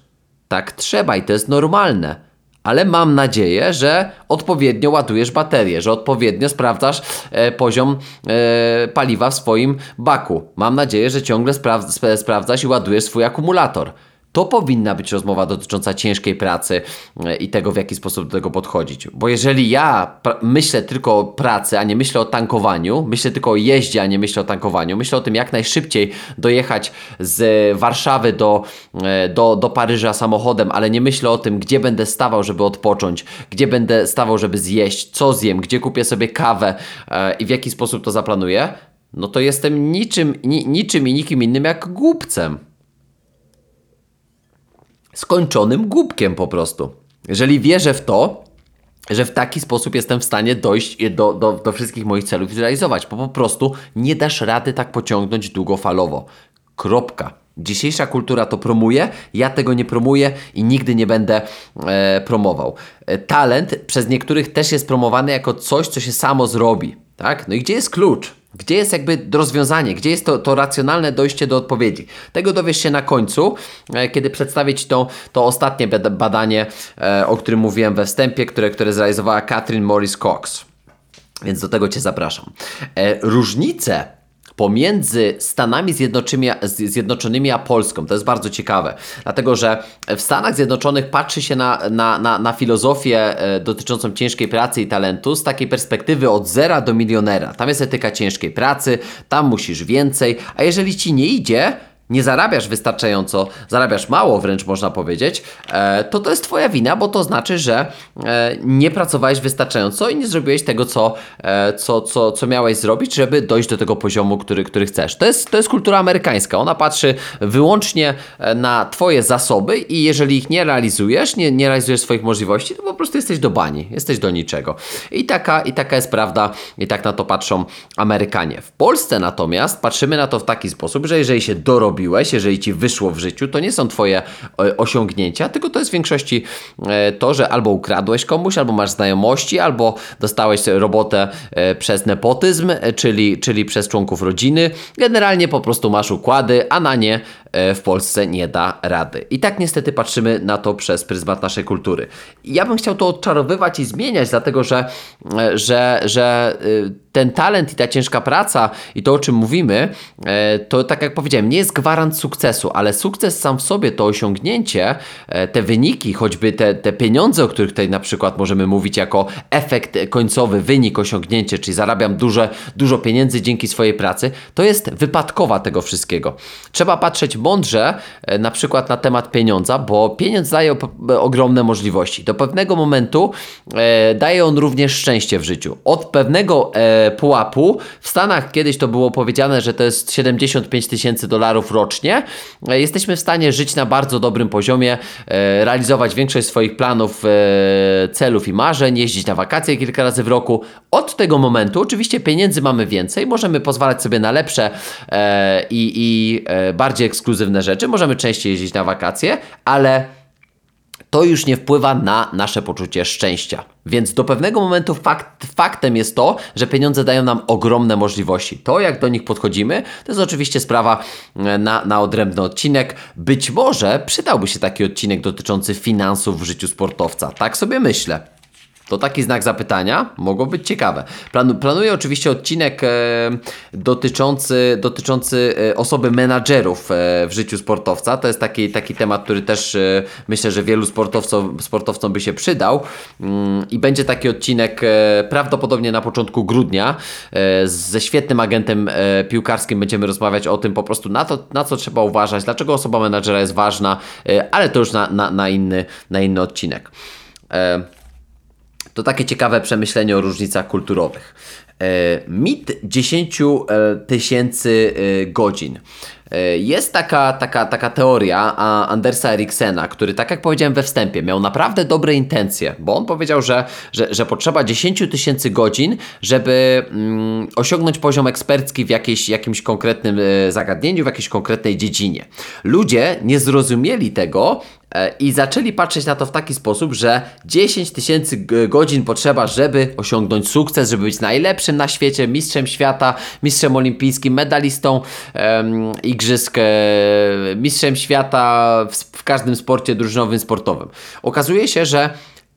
tak trzeba i to jest normalne ale mam nadzieję, że odpowiednio ładujesz baterię, że odpowiednio sprawdzasz e, poziom e, paliwa w swoim baku. Mam nadzieję, że ciągle spra sprawdzasz i ładujesz swój akumulator. To powinna być rozmowa dotycząca ciężkiej pracy e, i tego, w jaki sposób do tego podchodzić. Bo jeżeli ja myślę tylko o pracy, a nie myślę o tankowaniu, myślę tylko o jeździe, a nie myślę o tankowaniu, myślę o tym, jak najszybciej dojechać z Warszawy do, e, do, do Paryża samochodem, ale nie myślę o tym, gdzie będę stawał, żeby odpocząć, gdzie będę stawał, żeby zjeść, co zjem, gdzie kupię sobie kawę e, i w jaki sposób to zaplanuję, no to jestem niczym, ni, niczym i nikim innym jak głupcem skończonym głupkiem po prostu. Jeżeli wierzę w to, że w taki sposób jestem w stanie dojść do, do, do wszystkich moich celów i zrealizować, bo po prostu nie dasz rady tak pociągnąć długofalowo. Kropka. Dzisiejsza kultura to promuje, ja tego nie promuję i nigdy nie będę e, promował. E, talent przez niektórych też jest promowany jako coś, co się samo zrobi. Tak? No i gdzie jest klucz? Gdzie jest jakby rozwiązanie, gdzie jest to, to racjonalne dojście do odpowiedzi? Tego dowiesz się na końcu, e, kiedy przedstawię Ci to, to ostatnie badanie, e, o którym mówiłem we wstępie, które, które zrealizowała Catherine Morris Cox. Więc do tego Cię zapraszam. E, różnice pomiędzy Stanami Zjednoczonymi, Zjednoczonymi a Polską. To jest bardzo ciekawe, dlatego że w Stanach Zjednoczonych patrzy się na, na, na, na filozofię e, dotyczącą ciężkiej pracy i talentu z takiej perspektywy od zera do milionera. Tam jest etyka ciężkiej pracy, tam musisz więcej, a jeżeli ci nie idzie, nie zarabiasz wystarczająco, zarabiasz mało wręcz można powiedzieć, e, to to jest Twoja wina, bo to znaczy, że e, nie pracowałeś wystarczająco i nie zrobiłeś tego, co, e, co, co, co miałeś zrobić, żeby dojść do tego poziomu, który, który chcesz. To jest, to jest kultura amerykańska. Ona patrzy wyłącznie na Twoje zasoby i jeżeli ich nie realizujesz, nie, nie realizujesz swoich możliwości, to po prostu jesteś do bani, jesteś do niczego. I taka, I taka jest prawda, i tak na to patrzą Amerykanie. W Polsce natomiast patrzymy na to w taki sposób, że jeżeli się dorobi zrobiłeś, jeżeli ci wyszło w życiu, to nie są twoje e, osiągnięcia, tylko to jest w większości e, to, że albo ukradłeś komuś, albo masz znajomości, albo dostałeś robotę e, przez nepotyzm, czyli, czyli przez członków rodziny. Generalnie po prostu masz układy, a na nie w Polsce nie da rady. I tak niestety patrzymy na to przez pryzmat naszej kultury. Ja bym chciał to odczarowywać i zmieniać, dlatego że, że, że ten talent i ta ciężka praca i to, o czym mówimy, to tak jak powiedziałem, nie jest gwarant sukcesu, ale sukces sam w sobie, to osiągnięcie, e, te wyniki, choćby te, te pieniądze, o których tutaj na przykład możemy mówić jako efekt końcowy, wynik, osiągnięcie, czyli zarabiam duże, dużo pieniędzy dzięki swojej pracy, to jest wypadkowa tego wszystkiego. Trzeba patrzeć mądrze e, na przykład na temat pieniądza, bo pieniądz daje ogromne możliwości. Do pewnego momentu e, daje on również szczęście w życiu. Od pewnego e, pułapu, w Stanach kiedyś to było powiedziane, że to jest 75 tysięcy dolarów rocznie, jesteśmy w stanie żyć na bardzo dobrym poziomie, realizować większość swoich planów, celów i marzeń, jeździć na wakacje kilka razy w roku. Od tego momentu oczywiście pieniędzy mamy więcej, możemy pozwalać sobie na lepsze i, i bardziej ekskluzywne rzeczy, możemy częściej jeździć na wakacje, ale to już nie wpływa na nasze poczucie szczęścia. Więc do pewnego momentu fakt, faktem jest to, że pieniądze dają nam ogromne możliwości. To, jak do nich podchodzimy, to jest oczywiście sprawa e, na, na odrębny odcinek. Być może przydałby się taki odcinek dotyczący finansów w życiu sportowca. Tak sobie myślę. To taki znak zapytania, mogło być ciekawe. Plan, planuję oczywiście odcinek e, dotyczący, dotyczący e, osoby menadżerów e, w życiu sportowca. To jest taki, taki temat, który też myślę, że wielu sportowcom, sportowcom by się przydał. Mm, I będzie taki odcinek prawdopodobnie na początku grudnia. Ze świetnym agentem piłkarskim będziemy rozmawiać o tym po prostu, na, to, na co trzeba uważać, dlaczego osoba menadżera jest ważna, ale to już na, na, na, inny, na inny odcinek. To takie ciekawe przemyślenie o różnicach kulturowych. E, mit 10 e, tysięcy e, godzin. Jest taka, taka, taka teoria Andersa Eriksena, który, tak jak powiedziałem we wstępie, miał naprawdę dobre intencje, bo on powiedział, że, że, że potrzeba 10 tysięcy godzin, żeby mm, osiągnąć poziom ekspercki w jakiejś, jakimś konkretnym zagadnieniu, w jakiejś konkretnej dziedzinie. Ludzie nie zrozumieli tego E, i zaczęli patrzeć na to w taki sposób, że 10 tysięcy godzin potrzeba, żeby osiągnąć sukces, żeby być najlepszym na świecie, mistrzem świata, mistrzem olimpijskim, medalistą um, igrzysk, e, mistrzem świata w, w każdym sporcie drużynowym, sportowym. Okazuje się, że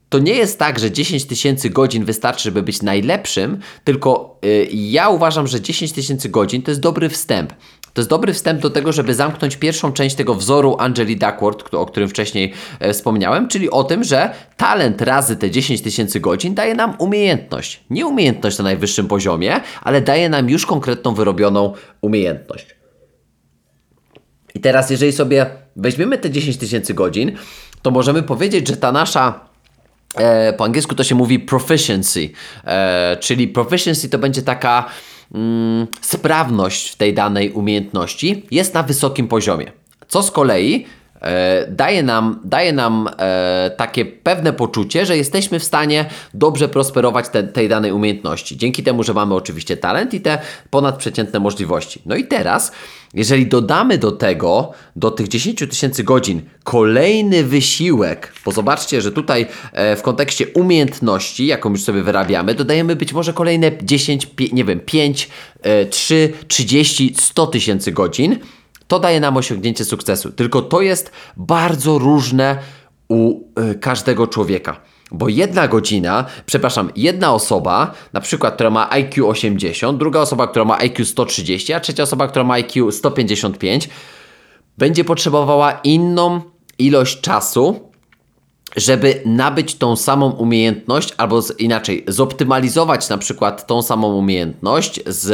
to nie jest tak, że 10 tysięcy godzin wystarczy, żeby być najlepszym, tylko y, ja uważam, że 10 tysięcy godzin to jest dobry wstęp. To jest dobry wstęp do tego, żeby zamknąć pierwszą część tego wzoru Angeli Duckworth, o którym wcześniej e, wspomniałem, czyli o tym, że talent razy te 10 tysięcy godzin daje nam umiejętność. Nie umiejętność na najwyższym poziomie, ale daje nam już konkretną, wyrobioną umiejętność. I teraz, jeżeli sobie weźmiemy te 10 tysięcy godzin, to możemy powiedzieć, że ta nasza e, po angielsku to się mówi proficiency, e, czyli proficiency to będzie taka mm, sprawność w tej danej umiejętności, jest na wysokim poziomie. Co z kolei daje nam, daje nam e, takie pewne poczucie, że jesteśmy w stanie dobrze prosperować te, tej danej umiejętności. Dzięki temu, że mamy oczywiście talent i te ponadprzeciętne możliwości. No i teraz, jeżeli dodamy do tego, do tych 10 tysięcy godzin, kolejny wysiłek, bo zobaczcie, że tutaj e, w kontekście umiejętności, jaką już sobie wyrabiamy, dodajemy być może kolejne 10, pi- nie wiem, 5, e, 3, 30, 100 tysięcy godzin, to daje nam osiągnięcie sukcesu. Tylko to jest bardzo różne u y, każdego człowieka. Bo jedna godzina, przepraszam, jedna osoba, na przykład, która ma IQ 80, druga osoba, która ma IQ 130, a trzecia osoba, która ma IQ 155, będzie potrzebowała inną ilość czasu, żeby nabyć tą samą umiejętność, albo z, inaczej, zoptymalizować na przykład tą samą umiejętność, z,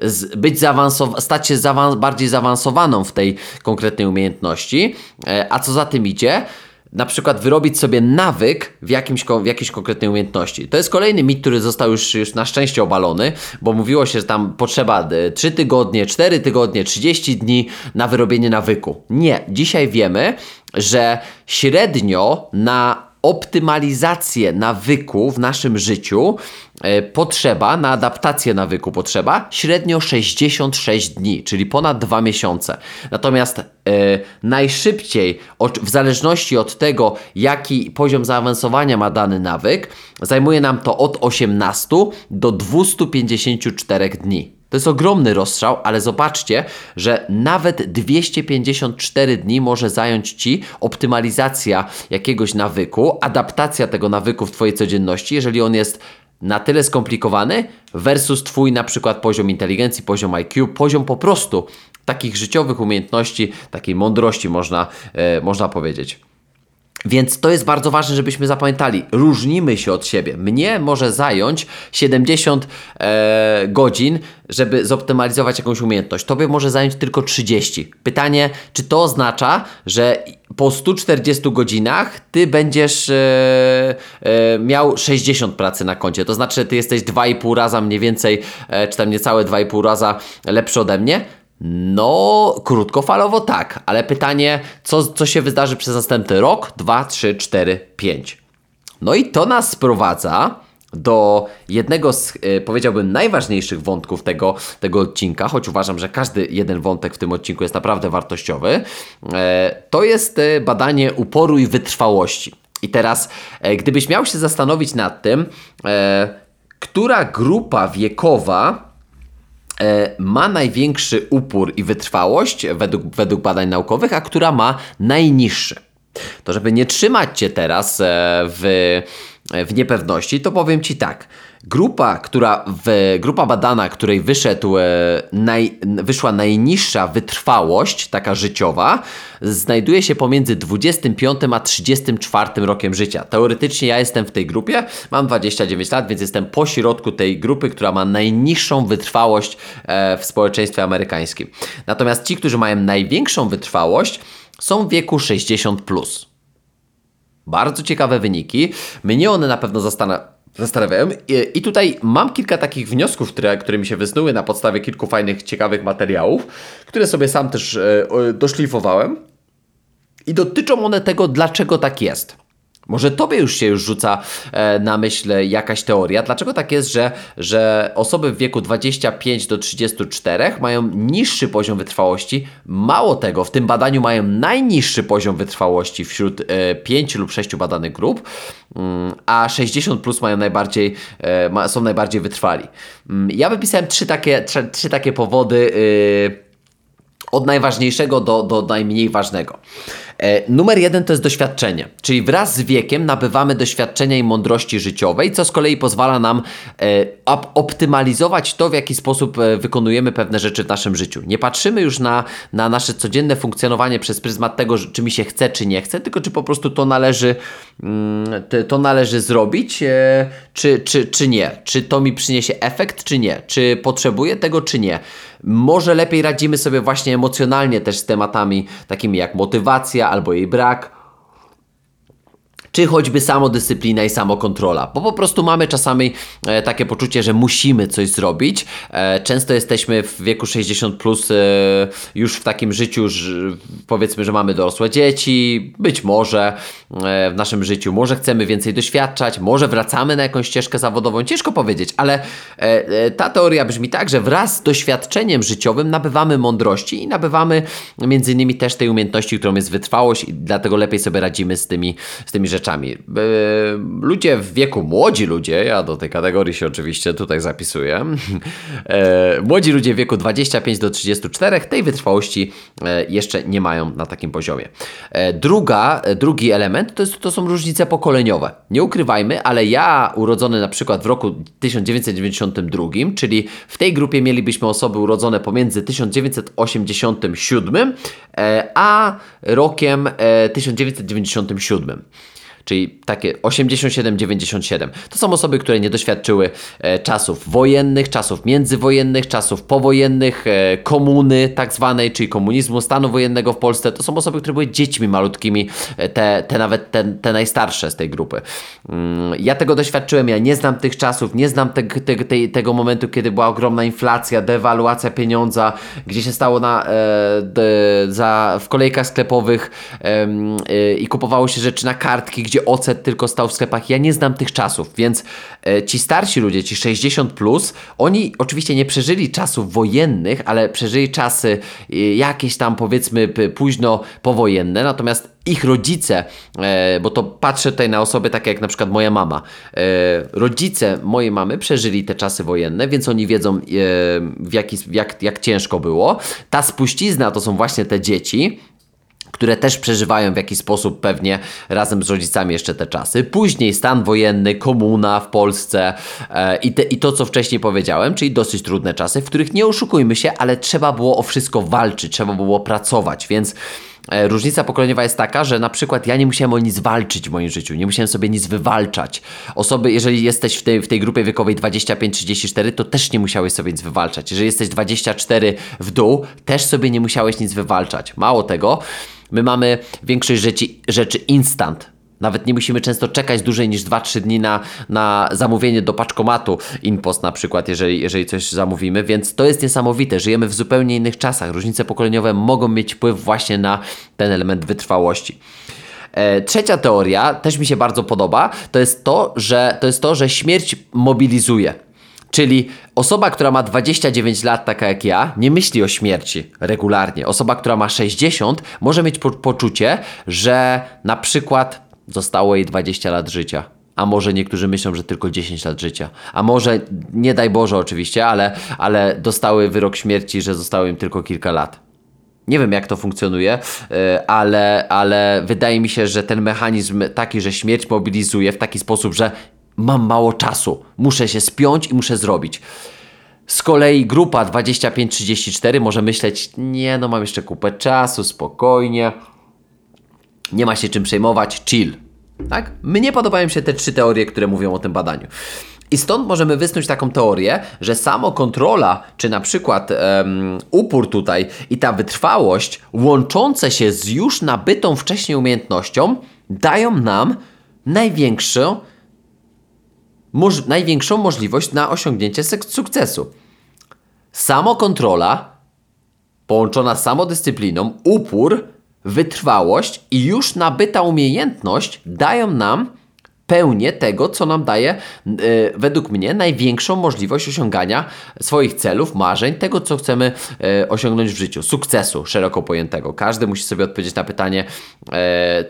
z być zaawansow- stać się bardziej zaawansowaną w tej konkretnej umiejętności, e, a co za tym idzie, na przykład wyrobić sobie nawyk w, jakimś, w jakiejś konkretnej umiejętności. To jest kolejny mit, który został już, już na szczęście obalony, bo mówiło się, że tam potrzeba e, 3 tygodnie, 4 tygodnie, 30 dni na wyrobienie nawyku. Nie, dzisiaj wiemy, że średnio na optymalizację nawyku w naszym życiu e, potrzeba, na adaptację nawyku potrzeba średnio 66 dni, czyli ponad 2 miesiące. Natomiast e, najszybciej, w zależności od tego, jaki poziom zaawansowania ma dany nawyk, zajmuje nam to od 18 do 254 dni. To jest ogromny rozstrzał, ale zobaczcie, że nawet 254 dni może zająć Ci optymalizacja jakiegoś nawyku, adaptacja tego nawyku w Twojej codzienności, jeżeli on jest na tyle skomplikowany versus Twój na przykład poziom inteligencji, poziom IQ, poziom po prostu takich życiowych umiejętności, takiej mądrości można, e, można powiedzieć. Więc to jest bardzo ważne, żebyśmy zapamiętali. Różnimy się od siebie. Mnie może zająć 70 e, godzin, żeby zoptymalizować jakąś umiejętność. Tobie może zająć tylko 30. Pytanie, czy to oznacza, że po 140 godzinach ty będziesz e, e, miał 60 pracy na koncie. To znaczy, że ty jesteś 2,5 raza mniej więcej, e, czy tam niecałe 2,5 raza lepszy ode mnie? No, krótkofalowo tak, ale pytanie, co, co się wydarzy przez następny rok, 2, 3, 4, 5. No i to nas sprowadza do jednego z, e, powiedziałbym, najważniejszych wątków tego, tego odcinka, choć uważam, że każdy jeden wątek w tym odcinku jest naprawdę wartościowy. E, to jest e, badanie uporu i wytrwałości. I teraz, gdybyś miał się zastanowić nad tym, która grupa wiekowa ma największy upór i wytrwałość według, według badań naukowych, a która ma najniższy. To żeby nie trzymać Cię teraz e, w, w niepewności, to powiem Ci tak. Grupa, która w, grupa badana, której wyszedł, e, naj, wyszła najniższa wytrwałość, taka życiowa, znajduje się pomiędzy 25 a 34 rokiem życia. Teoretycznie ja jestem w tej grupie, mam 29 lat, więc jestem po środku tej grupy, która ma najniższą wytrwałość e, w społeczeństwie amerykańskim. Natomiast ci, którzy mają największą wytrwałość, są w wieku 60. Plus. Bardzo ciekawe wyniki. Mnie one na pewno zastanawiają. Zastanawiają. I- tutaj mam kilka takich wniosków, które, które mi się wysnuły na podstawie kilku fajnych, ciekawych materiałów, które sobie sam też e, doszlifowałem. I dotyczą one tego, dlaczego tak jest. Może tobie już się już rzuca e, na myśl jakaś teoria, dlaczego tak jest, że, że osoby w wieku 25 do 34 mają niższy poziom wytrwałości. Mało tego, w tym badaniu mają najniższy poziom wytrwałości wśród e, 5 lub 6 badanych grup, mm, a 60 plus mają najbardziej, e, są najbardziej wytrwali. Mm, Ja wypisałem trzy takie, trzy, trzy takie powody. y, Od najważniejszego do, do najmniej ważnego. E, numer jeden to jest doświadczenie, czyli wraz z wiekiem nabywamy doświadczenia i mądrości życiowej, co z kolei pozwala nam e, optymalizować to, w jaki sposób e, wykonujemy pewne rzeczy w naszym życiu. Nie patrzymy już na, na nasze codzienne funkcjonowanie przez pryzmat tego, czy mi się chce, czy nie chce, tylko czy po prostu to należy, mm, to należy zrobić, czy, czy, czy nie. Czy to mi przyniesie efekt, czy nie. Czy potrzebuję tego, czy nie. Może lepiej radzimy sobie właśnie emocjonalnie też z tematami takimi jak motywacja albo jej brak, czy choćby samodyscyplina i samokontrola, bo po prostu mamy czasami e, takie poczucie, że musimy coś zrobić. E, często jesteśmy w wieku 60 plus e, już w takim życiu, że powiedzmy, że mamy dorosłe dzieci, być może w naszym życiu, może chcemy więcej doświadczać, może wracamy na jakąś ścieżkę zawodową, ciężko powiedzieć, ale ta teoria brzmi tak, że wraz z doświadczeniem życiowym nabywamy mądrości i nabywamy między innymi też tej umiejętności, którą jest wytrwałość i dlatego lepiej sobie radzimy z tymi, z tymi rzeczami rzeczami. E, ludzie w wieku, młodzi ludzie, ja do tej kategorii się oczywiście tutaj zapisuję, e, młodzi ludzie w wieku 25 do 34 tej wytrwałości e, jeszcze nie mają na takim poziomie. Druga, drugi element to, jest, to są różnice pokoleniowe. Nie ukrywajmy, ale ja urodzony na przykład w roku 1992, czyli w tej grupie mielibyśmy osoby urodzone pomiędzy 1987 a rokiem 1997 czyli takie 87-97. To są osoby, które nie doświadczyły e, czasów wojennych, czasów międzywojennych, czasów powojennych, e, komuny tak zwanej, czyli komunizmu, stanu wojennego w Polsce. To są osoby, które były dziećmi malutkimi, e, te, te nawet te, te najstarsze z tej grupy. Mm, ja tego doświadczyłem, ja nie znam tych czasów, nie znam te, te, te, tego momentu, kiedy była ogromna inflacja, dewaluacja pieniądza, gdzie się stało na, e, za, w kolejkach sklepowych e, i kupowało się rzeczy na kartki, gdzie gdzie ocet tylko stał w sklepach. Ja nie znam tych czasów, więc e, ci starsi ludzie, ci 60 plus, oni oczywiście nie przeżyli czasów wojennych, ale przeżyli czasy e, jakieś tam powiedzmy późno powojenne, natomiast ich rodzice, e, bo to patrzę tutaj na osoby takie jak na przykład moja mama. rodzice mojej mamy przeżyli te czasy wojenne, więc oni wiedzą w jaki, jak, jak ciężko było. Ta spuścizna to są właśnie te dzieci, które też przeżywają w jakiś sposób pewnie razem z rodzicami jeszcze te czasy. Później stan wojenny, komuna w Polsce e, i, te, i to, co wcześniej powiedziałem, czyli dosyć trudne czasy, w których nie oszukujmy się, ale trzeba było o wszystko walczyć, trzeba było pracować, więc e, Różnica pokoleniowa jest taka, że na przykład ja nie musiałem o nic walczyć w moim życiu, nie musiałem sobie nic wywalczać. Osoby, jeżeli jesteś w tej, w tej grupie wiekowej 25-34, to też nie musiałeś sobie nic wywalczać. Jeżeli jesteś 24 w dół, też sobie nie musiałeś nic wywalczać. Mało tego, My mamy większość rzeczy, rzeczy instant. Nawet nie musimy często czekać dłużej niż 2-3 dni na, na zamówienie do paczkomatu InPost na przykład, jeżeli, jeżeli coś zamówimy, więc to jest niesamowite. Żyjemy w zupełnie innych czasach. Różnice pokoleniowe mogą mieć wpływ właśnie na ten element wytrwałości. E, trzecia teoria, też mi się bardzo podoba, to jest to, że, to jest to, że śmierć mobilizuje. Czyli osoba, która ma 29 lat, taka jak ja, nie myśli o śmierci regularnie. Osoba, która ma 60, może mieć po poczucie, że na przykład zostało jej 20 lat życia. A może niektórzy myślą, że tylko 10 lat życia. A może, nie daj Boże oczywiście, ale, ale dostały wyrok śmierci, że zostało im tylko kilka lat. Nie wiem, jak to funkcjonuje, e, ale, ale wydaje mi się, że ten mechanizm taki, że śmierć mobilizuje w taki sposób, że mam mało czasu, muszę się spiąć i muszę zrobić. Z kolei grupa 25-34 może myśleć, nie no mam jeszcze kupę czasu, spokojnie, nie ma się czym przejmować, chill. Tak? Mnie podobają się te trzy teorie, które mówią o tym badaniu. I stąd możemy wysnuć taką teorię, że samokontrola, czy na przykład um, upór tutaj i ta wytrwałość, łączące się z już nabytą wcześniej umiejętnością, dają nam największą moż największą możliwość na osiągnięcie sukcesu. Samokontrola połączona z samodyscypliną, upór, wytrwałość i już nabyta umiejętność dają nam pełnię tego, co nam daje, yy, według mnie, największą możliwość osiągania swoich celów, marzeń, tego, co chcemy yy, osiągnąć w życiu, sukcesu szeroko pojętego. Każdy musi sobie odpowiedzieć na pytanie, yy,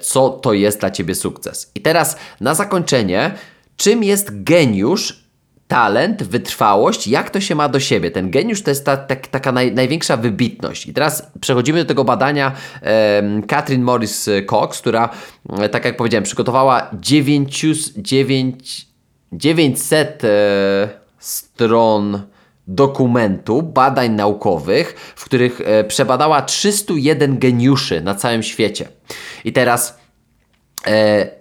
co to jest dla ciebie sukces. I teraz na zakończenie Czym jest geniusz talent, wytrwałość, jak to się ma do siebie. Ten geniusz to jest ta, ta, taka naj, największa wybitność. I teraz przechodzimy do tego badania um, Katrin Morris Cox, która, e, tak jak powiedziałem, przygotowała 9, 9, 900 e, stron dokumentu badań naukowych, w których e, przebadała 301 geniuszy na całym świecie. I teraz e, e,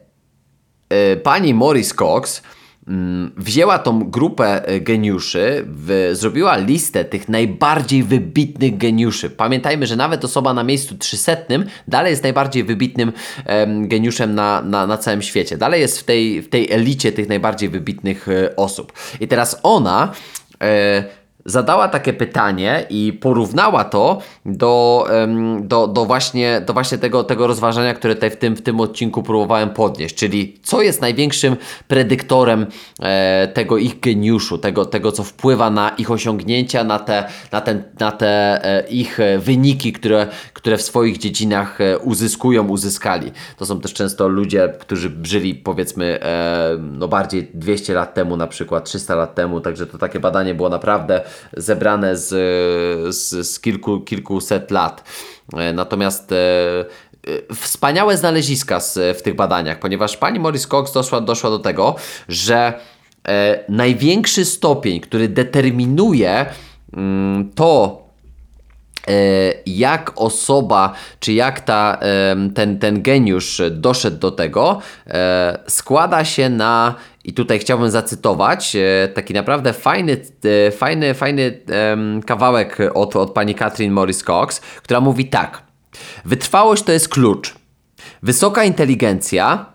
pani Morris Cox mm, wzięła tą grupę e, geniuszy, w, zrobiła listę tych najbardziej wybitnych geniuszy. Pamiętajmy, że nawet osoba na miejscu 300 dalej jest najbardziej wybitnym geniuszem na, na, na całym świecie. Dalej jest w tej, w tej elicie tych najbardziej wybitnych e, osób. I teraz ona e, zadała takie pytanie i porównała to do, do, do, właśnie, do właśnie tego, tego rozważania, które tutaj w tym, w tym odcinku próbowałem podnieść, czyli co jest największym predyktorem e, tego ich geniuszu, tego, tego co wpływa na ich osiągnięcia, na te, na ten, na te e, ich wyniki, które, które w swoich dziedzinach e, uzyskują, uzyskali. To są też często ludzie, którzy żyli powiedzmy no bardziej 200 lat temu na przykład, 300 lat temu, także to takie badanie było naprawdę zebrane z, z, z kilku, kilkuset lat. E, natomiast e, e, wspaniałe znaleziska w tych badaniach, ponieważ pani Morris Cox doszła, doszła do tego, że największy stopień, który determinuje mm, to, jak osoba, czy jak ta, ten, ten geniusz doszedł do tego, składa się na i tutaj chciałbym zacytować e, taki naprawdę fajny, e, fajny, fajny kawałek od, od pani Katrin Morris Cox, która mówi tak. Wytrwałość to jest klucz. Wysoka inteligencja,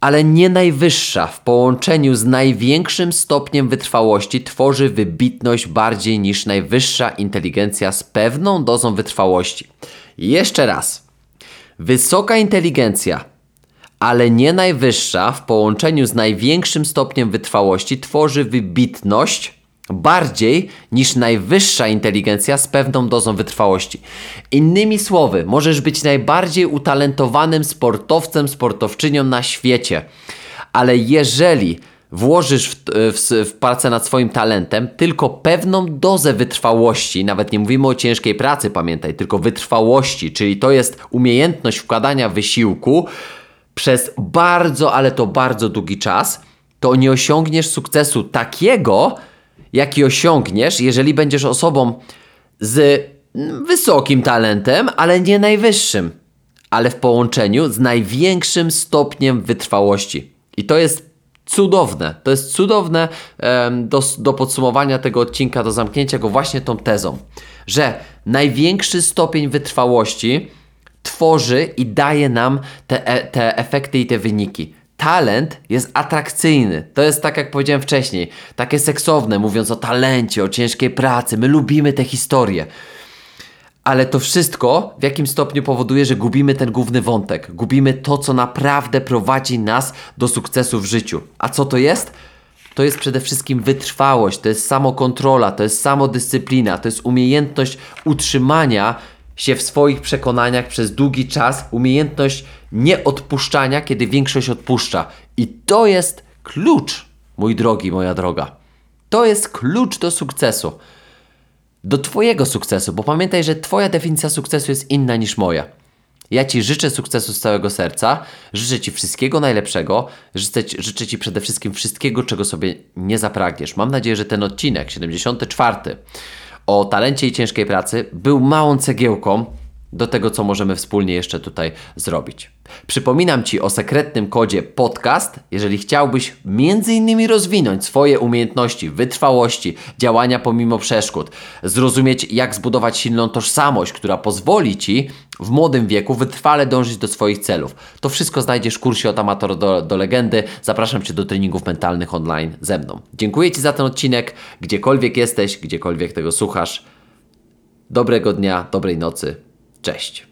ale nie najwyższa, w połączeniu z największym stopniem wytrwałości tworzy wybitność bardziej niż najwyższa inteligencja z pewną dozą wytrwałości. Jeszcze raz. Wysoka inteligencja ale nie najwyższa, w połączeniu z największym stopniem wytrwałości, tworzy wybitność bardziej niż najwyższa inteligencja z pewną dozą wytrwałości. Innymi słowy, możesz być najbardziej utalentowanym sportowcem, sportowczynią na świecie, ale jeżeli włożysz w, w, w, pracę nad swoim talentem tylko pewną dozę wytrwałości, nawet nie mówimy o ciężkiej pracy, pamiętaj, tylko wytrwałości, czyli to jest umiejętność wkładania wysiłku, przez bardzo, ale to bardzo długi czas, to nie osiągniesz sukcesu takiego, jaki osiągniesz, jeżeli będziesz osobą z wysokim talentem, ale nie najwyższym, ale w połączeniu z największym stopniem wytrwałości. I to jest cudowne. To jest cudowne do, do podsumowania tego odcinka, do zamknięcia go właśnie tą tezą, że największy stopień wytrwałości tworzy i daje nam te, e, te efekty i te wyniki. Talent jest atrakcyjny. To jest tak, jak powiedziałem wcześniej, takie seksowne, mówiąc o talencie, o ciężkiej pracy. My lubimy te historie. Ale to wszystko w jakim stopniu powoduje, że gubimy ten główny wątek. Gubimy to, co naprawdę prowadzi nas do sukcesu w życiu. A co to jest? To jest przede wszystkim wytrwałość, to jest samokontrola, to jest samodyscyplina, to jest umiejętność utrzymania się w swoich przekonaniach przez długi czas, umiejętność nieodpuszczania, kiedy większość odpuszcza. I to jest klucz, mój drogi, moja droga. To jest klucz do sukcesu. Do Twojego sukcesu, bo pamiętaj, że Twoja definicja sukcesu jest inna niż moja. Ja Ci życzę sukcesu z całego serca, życzę Ci wszystkiego najlepszego, życzę, życzę Ci przede wszystkim wszystkiego, czego sobie nie zapragniesz. Mam nadzieję, że ten odcinek, 74 o talencie i ciężkiej pracy był małą cegiełką do tego, co możemy wspólnie jeszcze tutaj zrobić. Przypominam Ci o sekretnym kodzie podcast, jeżeli chciałbyś innymi rozwinąć swoje umiejętności, wytrwałości, działania pomimo przeszkód, zrozumieć jak zbudować silną tożsamość, która pozwoli Ci w młodym wieku wytrwale dążyć do swoich celów. To wszystko znajdziesz w kursie od amatora do, do legendy. Zapraszam Cię do treningów mentalnych online ze mną. Dziękuję Ci za ten odcinek, gdziekolwiek jesteś, gdziekolwiek tego słuchasz. Dobrego dnia, dobrej nocy. Cześć.